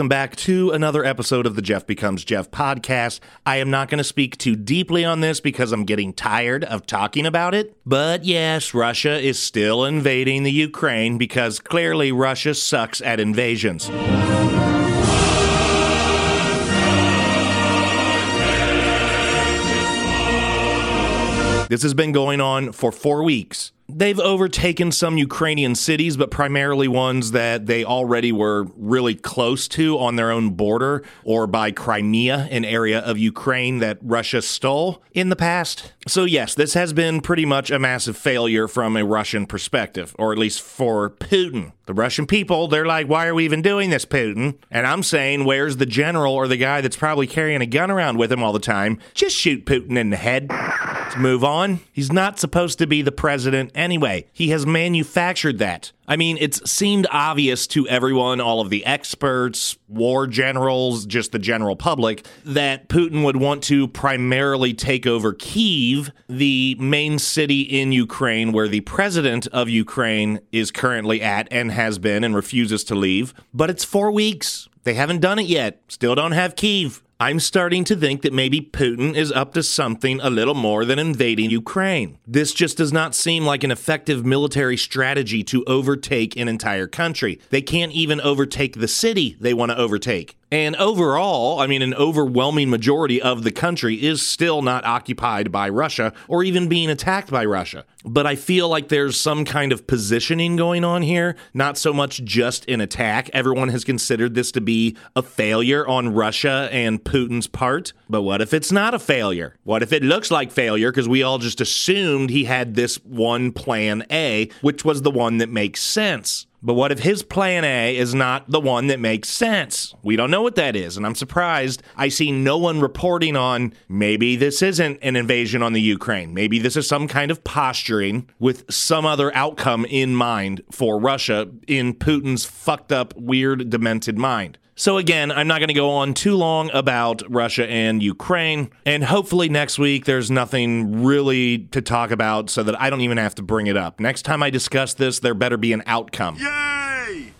welcome back to another episode of the Jeff Becomes Jeff podcast. I am not going to speak too deeply on this because I'm getting tired of talking about it. But yes, Russia is still invading the Ukraine because clearly Russia sucks at invasions. This has been going on for four weeks. They've overtaken some Ukrainian cities, but primarily ones that they already were really close to on their own border or by Crimea, an area of Ukraine that Russia stole in the past. So, yes, this has been pretty much a massive failure from a Russian perspective, or at least for Putin. The Russian people, they're like, why are we even doing this, Putin? And I'm saying, where's the general or the guy that's probably carrying a gun around with him all the time? Just shoot Putin in the head. Let's move on. He's not supposed to be the president anyway. He has manufactured that. I mean, it's seemed obvious to everyone, all of the experts, war generals, just the general public, that Putin would want to primarily take over Kiev, the main city in Ukraine where the president of Ukraine is currently at and has been and refuses to leave. But it's four weeks. They haven't done it yet. Still don't have Kiev. I'm starting to think that maybe Putin is up to something a little more than invading Ukraine. This just does not seem like an effective military strategy to overtake an entire country. They can't even overtake the city they want to overtake. And overall, I mean, an overwhelming majority of the country is still not occupied by Russia or even being attacked by Russia. But I feel like there's some kind of positioning going on here, not so much just an attack. Everyone has considered this to be a failure on Russia and Putin's part. But what if it's not a failure? What if it looks like failure because we all just assumed he had this one plan A, which was the one that makes sense? But what if his plan A is not the one that makes sense? We don't know what that is, and I'm surprised I see no one reporting on maybe this isn't an invasion on the Ukraine. Maybe this is some kind of posturing with some other outcome in mind for Russia in Putin's fucked up, weird, demented mind. So, again, I'm not going to go on too long about Russia and Ukraine. And hopefully, next week, there's nothing really to talk about so that I don't even have to bring it up. Next time I discuss this, there better be an outcome. Yay!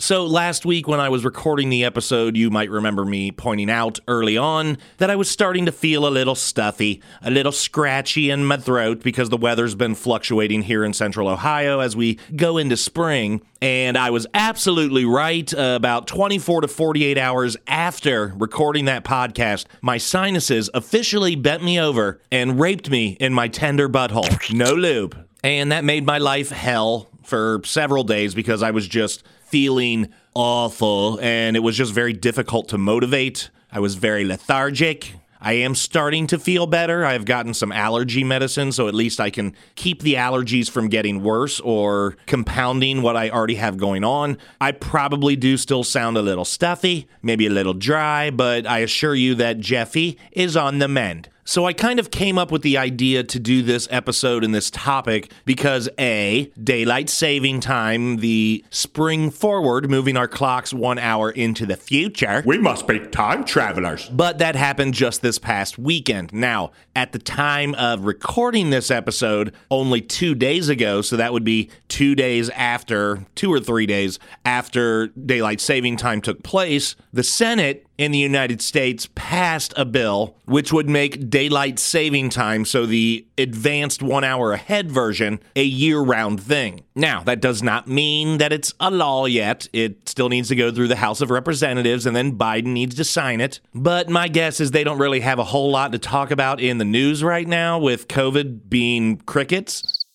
So, last week when I was recording the episode, you might remember me pointing out early on that I was starting to feel a little stuffy, a little scratchy in my throat because the weather's been fluctuating here in central Ohio as we go into spring. And I was absolutely right. Uh, about 24 to 48 hours after recording that podcast, my sinuses officially bent me over and raped me in my tender butthole. No lube. And that made my life hell for several days because I was just feeling awful and it was just very difficult to motivate. I was very lethargic. I am starting to feel better. I've gotten some allergy medicine, so at least I can keep the allergies from getting worse or compounding what I already have going on. I probably do still sound a little stuffy, maybe a little dry, but I assure you that Jeffy is on the mend. So I kind of came up with the idea to do this episode and this topic because A, daylight saving time, the spring forward, moving our clocks one hour into the future. We must be time travelers. But that happened just this past weekend. Now, at the time of recording this episode, only two days ago, so that would be two days after, two or three days after daylight saving time took place, the Senate in the United States passed a bill which would make daylight saving time, so the advanced one hour ahead version, a year round thing. Now, that does not mean that it's a law yet. It still needs to go through the House of Representatives and then Biden needs to sign it. But my guess is they don't really have a whole lot to talk about in the news right now with COVID being crickets.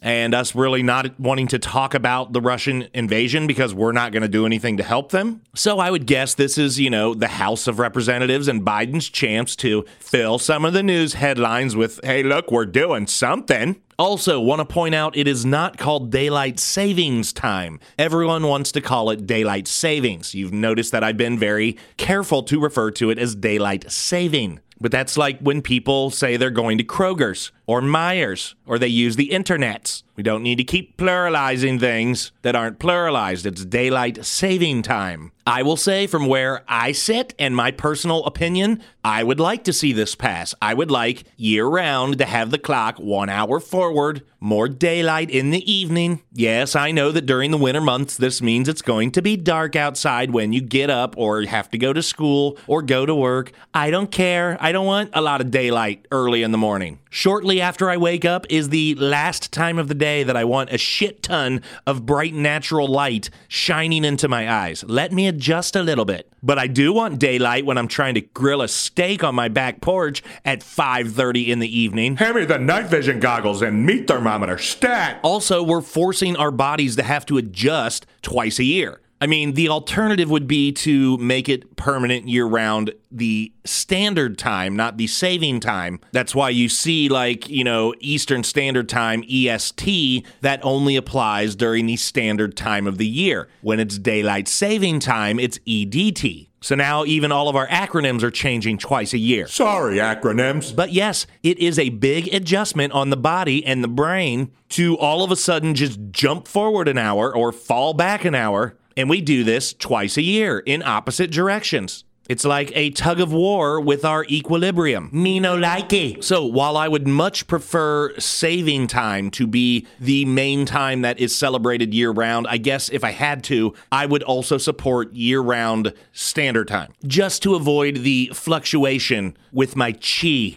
And us really not wanting to talk about the Russian invasion because we're not going to do anything to help them. So I would guess this is, you know, the House of Representatives and Biden's chance to fill some of the news headlines with, hey, look, we're doing something. Also, want to point out it is not called daylight savings time. Everyone wants to call it daylight savings. You've noticed that I've been very careful to refer to it as daylight saving. But that's like when people say they're going to Kroger's. Or Meijer's, or they use the internets. We don't need to keep pluralizing things that aren't pluralized. It's daylight saving time. I will say, from where I sit and my personal opinion, I would like to see this pass. I would like year round to have the clock one hour forward, more daylight in the evening. Yes, I know that during the winter months, this means it's going to be dark outside when you get up or have to go to school or go to work. I don't care. I don't want a lot of daylight early in the morning. Shortly after I wake up is the last time of the day that I want a shit ton of bright natural light shining into my eyes. Let me adjust a little bit. But I do want daylight when I'm trying to grill a steak on my back porch at 5:30 in the evening. Hand me the night vision goggles and meat thermometer. Stat! Also, we're forcing our bodies to have to adjust twice a year. I mean, the alternative would be to make it permanent year round, the standard time, not the saving time. That's why you see, like, you know, Eastern Standard Time, EST, that only applies during the standard time of the year. When it's daylight saving time, it's EDT. So now even all of our acronyms are changing twice a year. Sorry, acronyms. But yes, it is a big adjustment on the body and the brain to all of a sudden just jump forward an hour or fall back an hour. And we do this twice a year in opposite directions. It's like a tug of war with our equilibrium. Me no like it. So while I would much prefer saving time to be the main time that is celebrated year round, I guess if I had to, I would also support year round standard time just to avoid the fluctuation with my chi.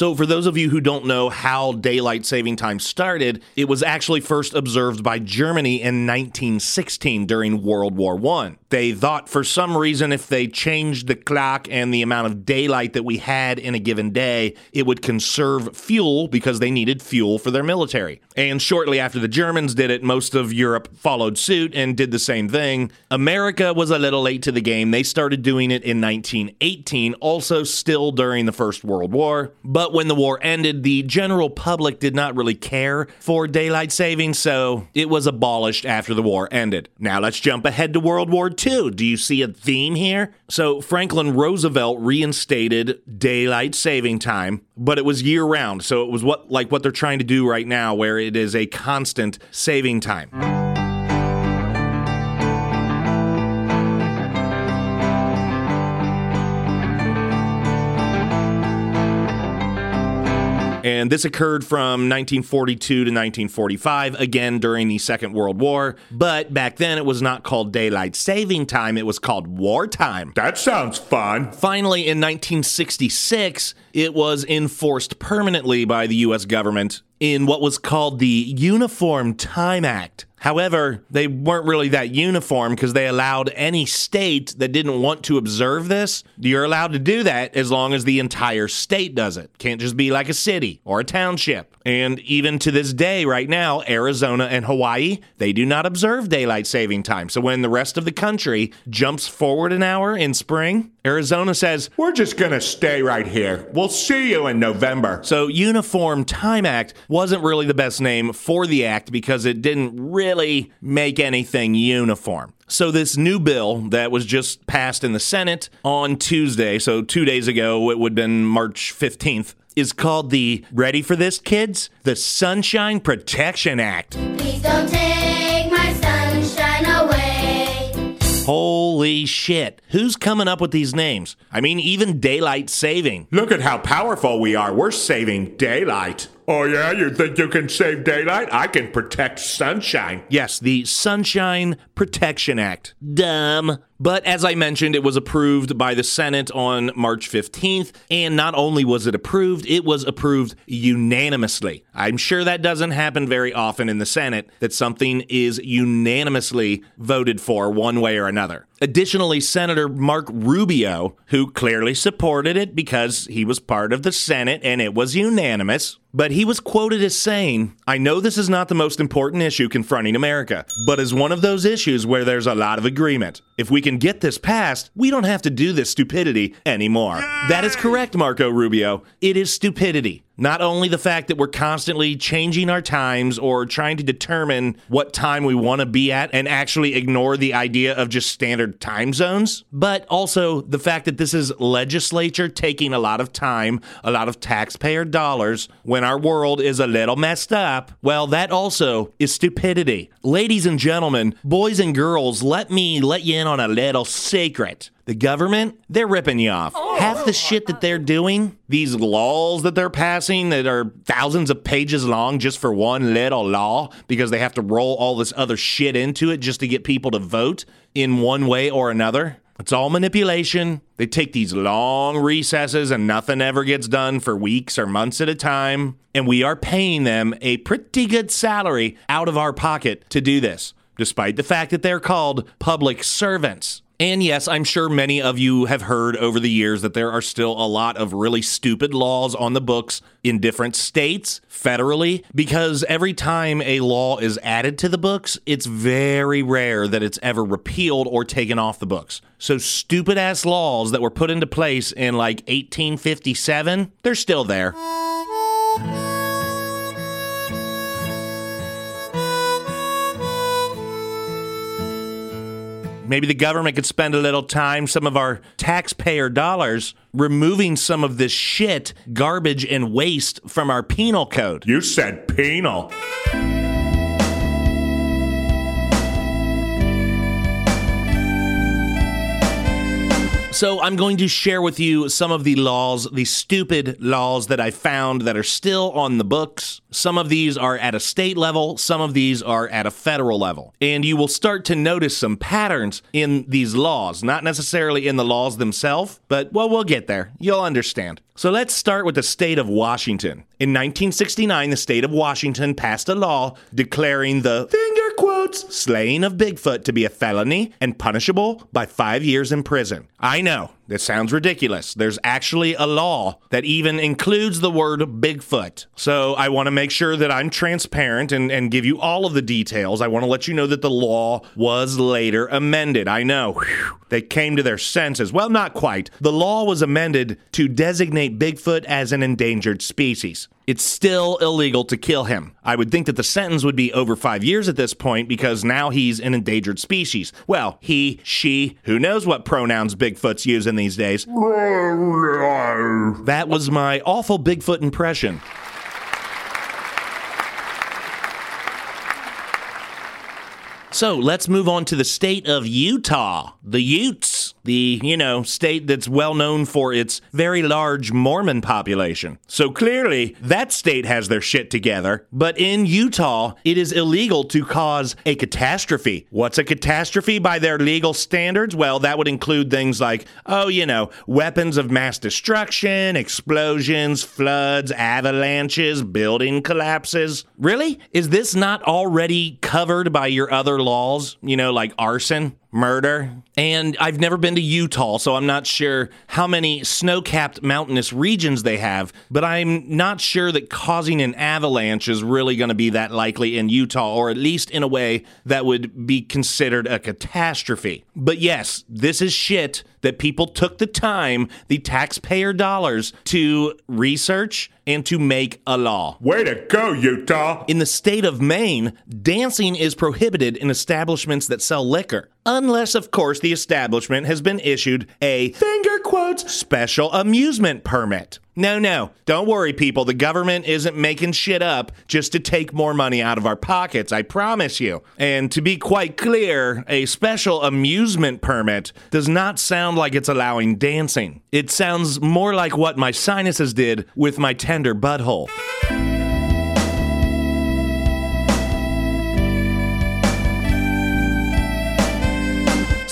So, for those of you who don't know how daylight saving time started, it was actually first observed by Germany in 1916 during World War I. They thought for some reason if they changed the clock and the amount of daylight that we had in a given day, it would conserve fuel because they needed fuel for their military. And shortly after the Germans did it, most of Europe followed suit and did the same thing. America was a little late to the game. They started doing it in 1918, also still during the First World War. But when the war ended, the general public did not really care for daylight saving, so it was abolished after the war ended. Now let's jump ahead to World War II. Do you see a theme here? So Franklin Roosevelt reinstated daylight saving time, but it was year round. So it was what like what they're trying to do right now where it is a constant saving time. And this occurred from 1942 to 1945, again during the Second World War. But back then it was not called daylight saving time, it was called wartime. That sounds fun. Finally, in 1966, it was enforced permanently by the US government in what was called the Uniform Time Act. However, they weren't really that uniform because they allowed any state that didn't want to observe this, you're allowed to do that as long as the entire state does it. Can't just be like a city or a township. And even to this day, right now, Arizona and Hawaii, they do not observe daylight saving time. So when the rest of the country jumps forward an hour in spring, Arizona says, We're just gonna stay right here. We'll see you in November. So, Uniform Time Act wasn't really the best name for the act because it didn't really make anything uniform. So, this new bill that was just passed in the Senate on Tuesday, so two days ago, it would have been March 15th, is called the, ready for this, kids? The Sunshine Protection Act. Please don't take Holy shit. Who's coming up with these names? I mean, even daylight saving. Look at how powerful we are. We're saving daylight. Oh, yeah? You think you can save daylight? I can protect sunshine. Yes, the Sunshine Protection Act. Dumb. But as I mentioned, it was approved by the Senate on March 15th. And not only was it approved, it was approved unanimously. I'm sure that doesn't happen very often in the Senate that something is unanimously voted for one way or another. Additionally, Senator Mark Rubio, who clearly supported it because he was part of the Senate and it was unanimous, but he was quoted as saying, I know this is not the most important issue confronting America, but is one of those issues where there's a lot of agreement. If we can get this passed, we don't have to do this stupidity anymore. That is correct, Marco Rubio. It is stupidity. Not only the fact that we're constantly changing our times or trying to determine what time we want to be at and actually ignore the idea of just standard time zones, but also the fact that this is legislature taking a lot of time, a lot of taxpayer dollars when our world is a little messed up. Well, that also is stupidity. Ladies and gentlemen, boys and girls, let me let you in on a little secret. The government, they're ripping you off. Oh. Half the shit that they're doing, these laws that they're passing that are thousands of pages long just for one little law because they have to roll all this other shit into it just to get people to vote in one way or another. It's all manipulation. They take these long recesses and nothing ever gets done for weeks or months at a time. And we are paying them a pretty good salary out of our pocket to do this, despite the fact that they're called public servants. And yes, I'm sure many of you have heard over the years that there are still a lot of really stupid laws on the books in different states, federally, because every time a law is added to the books, it's very rare that it's ever repealed or taken off the books. So, stupid ass laws that were put into place in like 1857, they're still there. Maybe the government could spend a little time, some of our taxpayer dollars, removing some of this shit, garbage, and waste from our penal code. You said penal. So, I'm going to share with you some of the laws, the stupid laws that I found that are still on the books. Some of these are at a state level, some of these are at a federal level. And you will start to notice some patterns in these laws, not necessarily in the laws themselves, but well, we'll get there. You'll understand. So let's start with the state of Washington. In 1969, the state of Washington passed a law declaring the finger quotes slaying of Bigfoot to be a felony and punishable by five years in prison. I know, this sounds ridiculous. There's actually a law that even includes the word Bigfoot. So I want to make sure that I'm transparent and, and give you all of the details. I want to let you know that the law was later amended. I know. Whew. They came to their senses. Well, not quite. The law was amended to designate Bigfoot as an endangered species it's still illegal to kill him. I would think that the sentence would be over five years at this point because now he's an endangered species. Well, he, she, who knows what pronouns Bigfoot's using these days. That was my awful Bigfoot impression. So let's move on to the state of Utah. The Utes, the, you know, state that's well known for its very large Mormon population. So clearly, that state has their shit together. But in Utah, it is illegal to cause a catastrophe. What's a catastrophe by their legal standards? Well, that would include things like, oh, you know, weapons of mass destruction, explosions, floods, avalanches, building collapses. Really? Is this not already covered by your other laws, you know, like arson, murder. And I've never been to Utah, so I'm not sure how many snow capped mountainous regions they have, but I'm not sure that causing an avalanche is really going to be that likely in Utah, or at least in a way that would be considered a catastrophe. But yes, this is shit that people took the time, the taxpayer dollars, to research and to make a law. Way to go, Utah! In the state of Maine, dancing is prohibited in establishments that sell liquor unless, of course, the establishment has been issued a finger quotes special amusement permit. No, no, don't worry, people. The government isn't making shit up just to take more money out of our pockets, I promise you. And to be quite clear, a special amusement permit does not sound like it's allowing dancing. It sounds more like what my sinuses did with my tender butthole.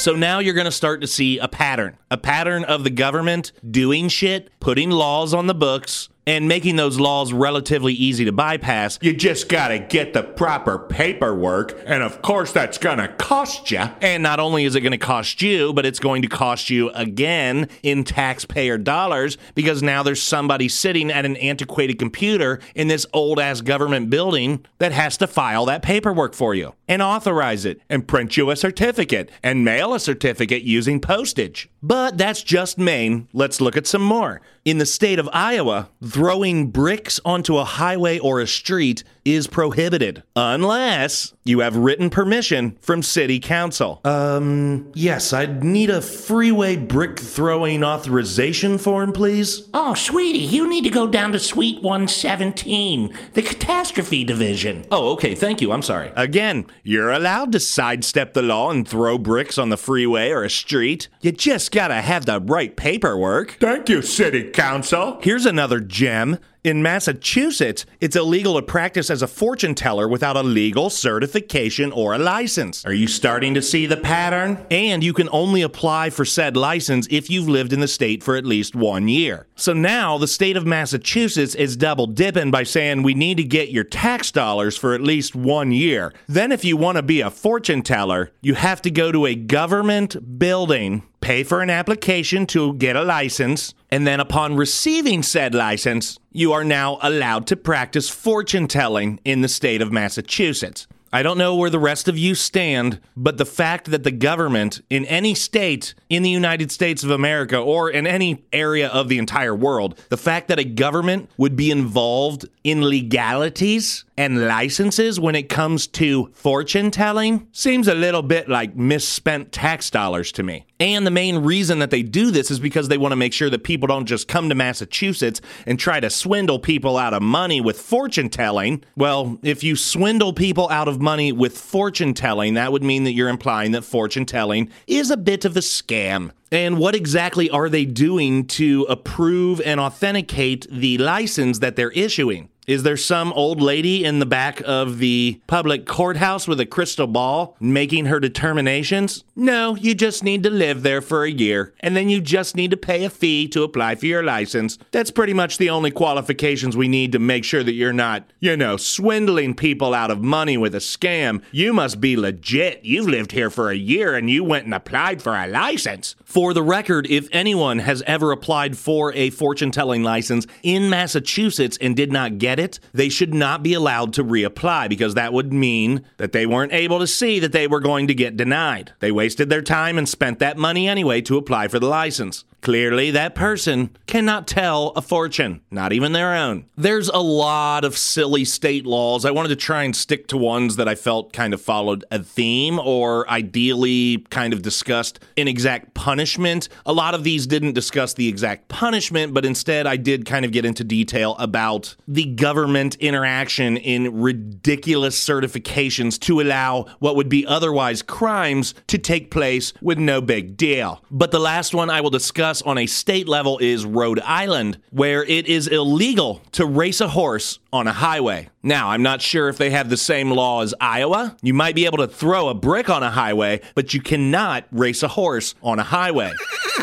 So now you're going to start to see a pattern, a pattern of the government doing shit, putting laws on the books, and making those laws relatively easy to bypass. You just gotta get the proper paperwork, and of course that's gonna cost you. And not only is it gonna cost you, but it's going to cost you again in taxpayer dollars because now there's somebody sitting at an antiquated computer in this old ass government building that has to file that paperwork for you and authorize it and print you a certificate and mail a certificate using postage. But that's just Maine. Let's look at some more. In the state of Iowa, throwing bricks onto a highway or a street is prohibited unless you have written permission from city council. Um, yes, I'd need a freeway brick throwing authorization form, please. Oh, sweetie, you need to go down to Suite 117, the catastrophe division. Oh, okay, thank you. I'm sorry. Again, you're allowed to sidestep the law and throw bricks on the freeway or a street. You just gotta have the right paperwork. Thank you, City Council. Here's another gem. In Massachusetts, it's illegal to practice as a fortune teller without a legal certification or a license. Are you starting to see the pattern? And you can only apply for said license if you've lived in the state for at least one year. So now the state of Massachusetts is double dipping by saying we need to get your tax dollars for at least one year. Then, if you want to be a fortune teller, you have to go to a government building pay for an application to get a license, and then upon receiving said license, you are now allowed to practice fortune telling in the state of Massachusetts. I don't know where the rest of you stand, but the fact that the government in any state in the United States of America or in any area of the entire world, the fact that a government would be involved in legalities and licenses when it comes to fortune telling seems a little bit like misspent tax dollars to me. And the main reason that they do this is because they want to make sure that people don't just come to Massachusetts and try to swindle people out of money with fortune telling. Well, if you swindle people out of money with fortune telling, that would mean that you're implying that fortune telling is a bit of a scam. And what exactly are they doing to approve and authenticate the license that they're issuing? Is there some old lady in the back of the public courthouse with a crystal ball making her determinations? No, you just need to live there for a year, and then you just need to pay a fee to apply for your license. That's pretty much the only qualifications we need to make sure that you're not, you know, swindling people out of money with a scam. You must be legit. You've lived here for a year and you went and applied for a license. For the record, if anyone has ever applied for a fortune telling license in Massachusetts and did not get it, they should not be allowed to reapply because that would mean that they weren't able to see that they were going to get denied. They wasted their time and spent that money anyway to apply for the license. Clearly, that person cannot tell a fortune, not even their own. There's a lot of silly state laws. I wanted to try and stick to ones that I felt kind of followed a theme or ideally kind of discussed an exact punishment. A lot of these didn't discuss the exact punishment, but instead I did kind of get into detail about the government interaction in ridiculous certifications to allow what would be otherwise crimes to take place with no big deal. But the last one I will discuss on a state level is Rhode Island, where it is illegal to race a horse on a highway. Now, I'm not sure if they have the same law as Iowa. You might be able to throw a brick on a highway, but you cannot race a horse on a highway.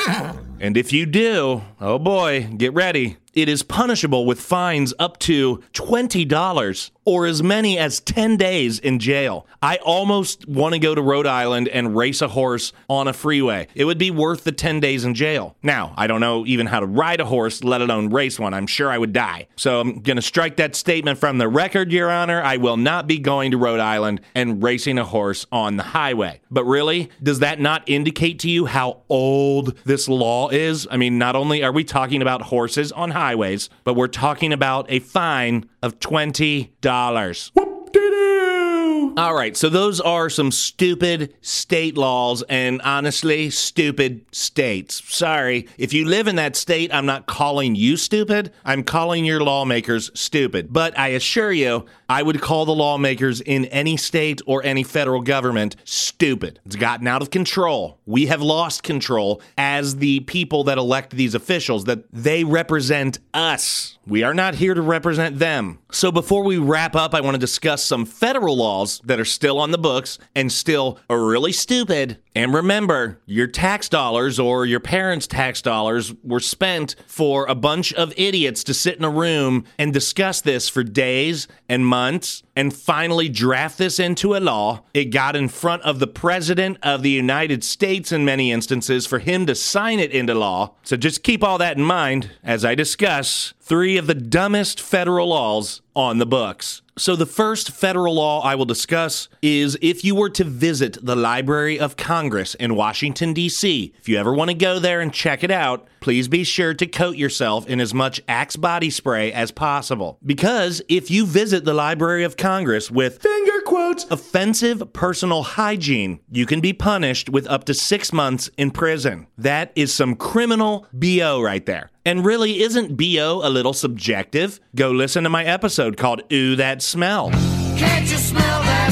and if you do, oh boy, get ready. It is punishable with fines up to $20 or as many as 10 days in jail. I almost want to go to Rhode Island and race a horse on a freeway. It would be worth the 10 days in jail. Now, I don't know even how to ride a horse, let alone race one. I'm sure I would die. So I'm going to strike that statement from the record, Your Honor. I will not be going to Rhode Island and racing a horse on the highway. But really, does that not indicate to you how old this law is? I mean, not only are we talking about horses on highways, but we're talking about a fine of $20 dollars. All right, so those are some stupid state laws and honestly, stupid states. Sorry, if you live in that state, I'm not calling you stupid. I'm calling your lawmakers stupid. But I assure you, I would call the lawmakers in any state or any federal government stupid. It's gotten out of control. We have lost control as the people that elect these officials, that they represent us. We are not here to represent them. So before we wrap up, I want to discuss some federal laws that are still on the books and still are really stupid. And remember, your tax dollars or your parents' tax dollars were spent for a bunch of idiots to sit in a room and discuss this for days and months and finally draft this into a law. It got in front of the President of the United States in many instances for him to sign it into law. So just keep all that in mind as I discuss three of the dumbest federal laws on the books. So, the first federal law I will discuss is if you were to visit the Library of Congress Congress in Washington, D.C. If you ever want to go there and check it out, please be sure to coat yourself in as much Axe body spray as possible. Because if you visit the Library of Congress with finger quotes offensive personal hygiene, you can be punished with up to six months in prison. That is some criminal BO right there. And really, isn't BO a little subjective? Go listen to my episode called Ooh That Smell. Can't you smell that?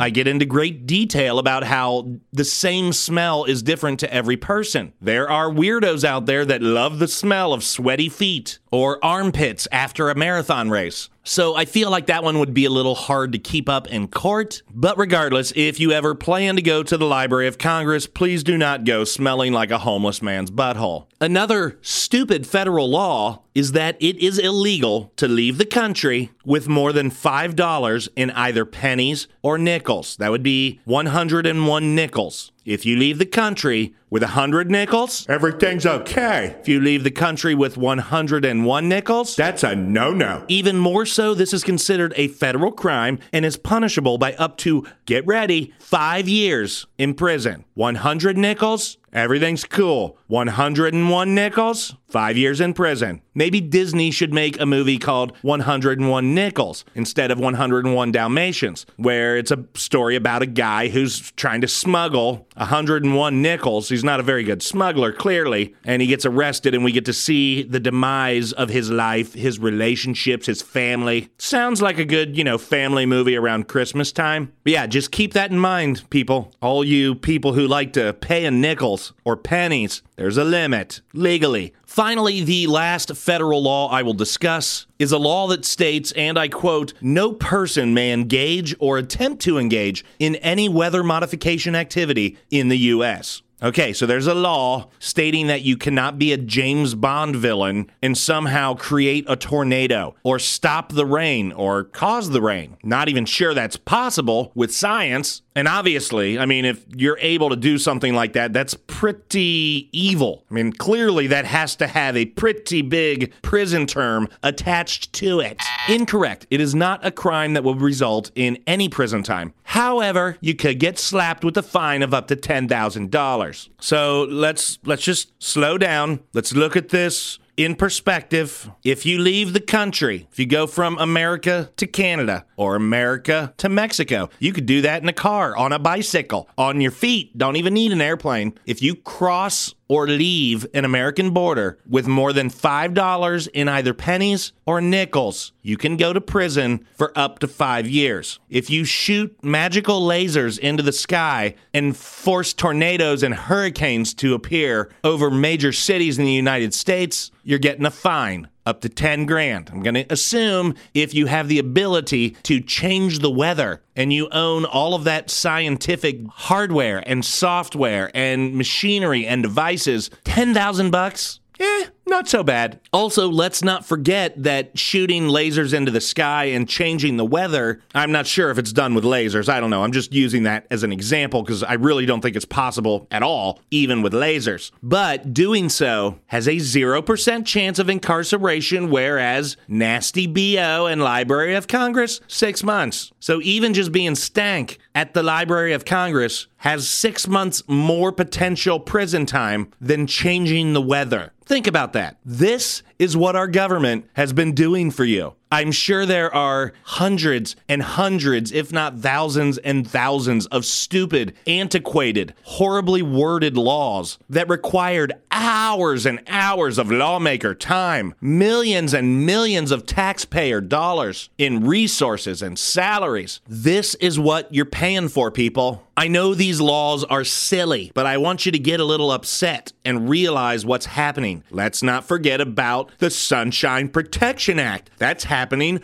I get into great detail about how the same smell is different to every person. There are weirdos out there that love the smell of sweaty feet or armpits after a marathon race. So I feel like that one would be a little hard to keep up in court. But regardless, if you ever plan to go to the Library of Congress, please do not go smelling like a homeless man's butthole. Another stupid federal law is that it is illegal to leave the country with more than $5 in either pennies or nickels. That would be 101 nickels. If you leave the country with 100 nickels, Everything's okay. if you leave the country with 101 nickels, That's a no no. even more so, this is considered a federal crime and is punishable by up to, get ready, five years in prison. 100 nickels, everything's cool. 101 nickels, five years in prison. Maybe Disney should make a movie called 101 Nickels instead of 101 Dalmatians, where it's a story about a guy who's trying to smuggle 101 nickels. He's not a very good smuggler, clearly, and he gets arrested, and we get to see the demise of his life, his relationships, his family. Sounds like a good, you know, family movie around Christmas time. But yeah, just keep that in mind, people. All you people who like to pay in nickels or pennies, there's a limit, legally. Finally, the last federal law I will discuss is a law that states, and I quote, no person may engage or attempt to engage in any weather modification activity in the U.S. Okay, so there's a law stating that you cannot be a James Bond villain and somehow create a tornado or stop the rain or cause the rain. Not even sure that's possible with science. And obviously, I mean, if you're able to do something like that, that's pretty evil. I mean, clearly that has to have a pretty big prison term attached to it. Incorrect. It is not a crime that will result in any prison time. However, you could get slapped with a fine of up to $10,000. So let's let's just slow down. Let's look at this in perspective, if you leave the country, if you go from America to Canada or America to Mexico, you could do that in a car, on a bicycle, on your feet. Don't even need an airplane. If you cross or leave an American border with more than $5 in either pennies or nickels, you can go to prison for up to five years. If you shoot magical lasers into the sky and force tornadoes and hurricanes to appear over major cities in the United States, you're getting a fine up to 10 grand. I'm going to assume if you have the ability to change the weather and you own all of that scientific hardware and software and machinery and devices, 10,000 bucks. Eh, not so bad. Also, let's not forget that shooting lasers into the sky and changing the weather, I'm not sure if it's done with lasers. I don't know. I'm just using that as an example because I really don't think it's possible at all, even with lasers. But doing so has a 0% chance of incarceration, whereas Nasty BO and Library of Congress, six months. So even just being stank at the Library of Congress has six months more potential prison time than changing the weather. Think about that. This is what our government has been doing for you. I'm sure there are hundreds and hundreds, if not thousands and thousands, of stupid, antiquated, horribly worded laws that required hours and hours of lawmaker time, millions and millions of taxpayer dollars in resources and salaries. This is what you're paying for, people. I know these laws are silly, but I want you to get a little upset and realize what's happening. Let's not forget about the Sunshine Protection Act. That's happening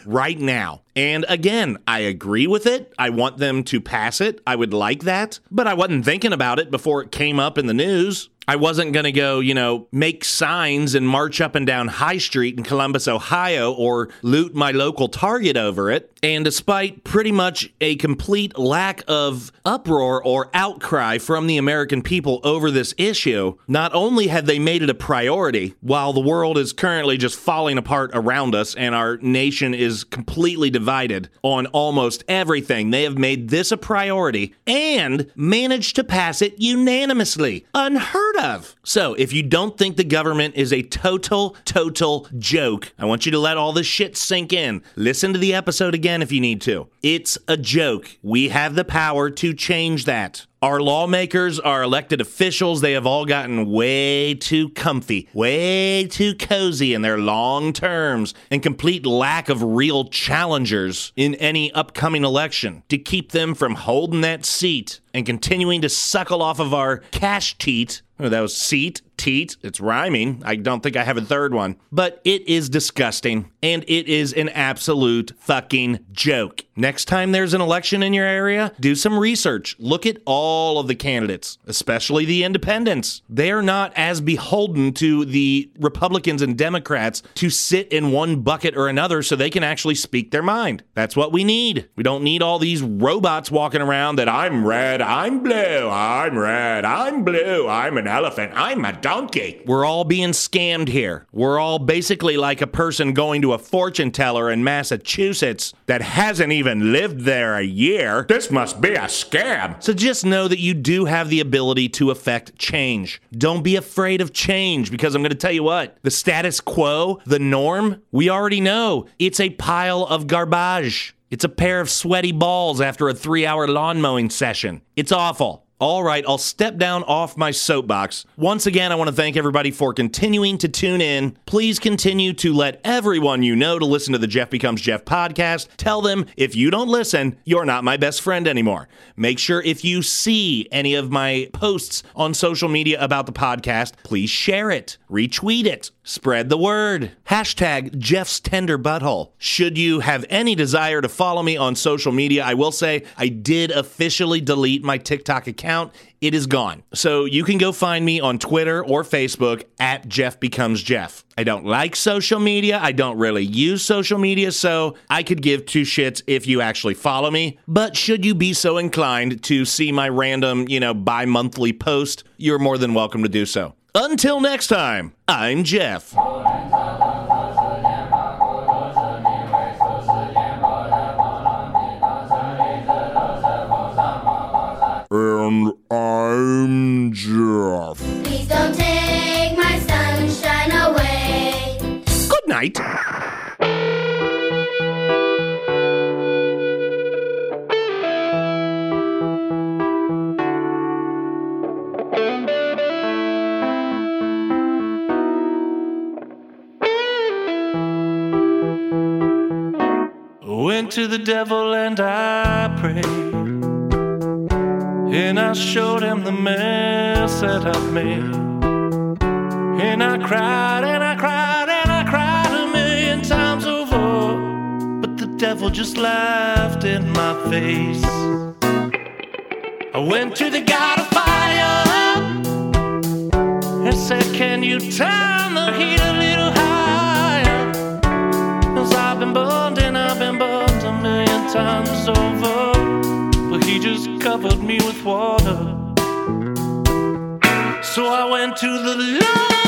right now. And again, I agree with it. I want them to pass it. I would like that. But I wasn't thinking about it before it came up in the news. I wasn't going to go, you know, make signs and march up and down High Street in Columbus, Ohio, or loot my local Target over it. And despite pretty much a complete lack of uproar or outcry from the American people over this issue, not only have they made it a priority, while the world is currently just falling apart around us and our nation is completely divided on almost everything, they have made this a priority and managed to pass it unanimously. Unheard of. So, if you don't think the government is a total, total joke, I want you to let all this shit sink in. Listen to the episode again if you need to. It's a joke. We have the power to change that. Our lawmakers, our elected officials, they have all gotten way too comfy, way too cozy in their long terms, and complete lack of real challengers in any upcoming election to keep them from holding that seat and continuing to suckle off of our cash teat. Oh, that was seat, teat. It's rhyming. I don't think I have a third one. But it is disgusting and it is an absolute fucking joke. Next time there's an election in your area, do some research. Look at all of the candidates, especially the independents. They're not as beholden to the Republicans and Democrats to sit in one bucket or another so they can actually speak their mind. That's what we need. We don't need all these robots walking around that I'm red, I'm blue, I'm red, I'm blue, I'm an elephant, I'm a donkey. We're all being scammed here. We're all basically like a person going to a fortune teller in Massachusetts that hasn't even lived there a year. This must be a scam. So just know that you do have the ability to affect change. Don't be afraid of change because I'm going to tell you what the status quo, the norm, we already know it's a pile of garbage. It's a pair of sweaty balls after a three hour lawn mowing session. It's awful. All right, I'll step down off my soapbox. Once again, I want to thank everybody for continuing to tune in. Please continue to let everyone you know to listen to the Jeff Becomes Jeff podcast. Tell them if you don't listen, you're not my best friend anymore. Make sure if you see any of my posts on social media about the podcast, please share it, retweet it, spread the word. Hashtag Jeff's Tender Butthole. Should you have any desire to follow me on social media, I will say I did officially delete my TikTok account. It is gone. So you can go find me on Twitter or Facebook at Jeff Becomes Jeff. I don't like social media. I don't really use social media, so I could give two shits if you actually follow me. But should you be so inclined to see my random, you know, bi monthly post, you're more than welcome to do so. Until next time, I'm Jeff. And I'm Jeff. Please don't take my sunshine away. Good night. To the devil and I prayed. And I showed him the mess that I've made. And I cried and I cried and I cried a million times over. But the devil just laughed in my face. I went to the God of fire and said, Can you turn the heat a little higher? Times over. But he just covered me with water. So I went to the Lord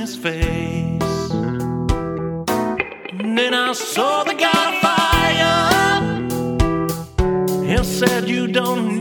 his face. And then I saw the guy fire and said, You don't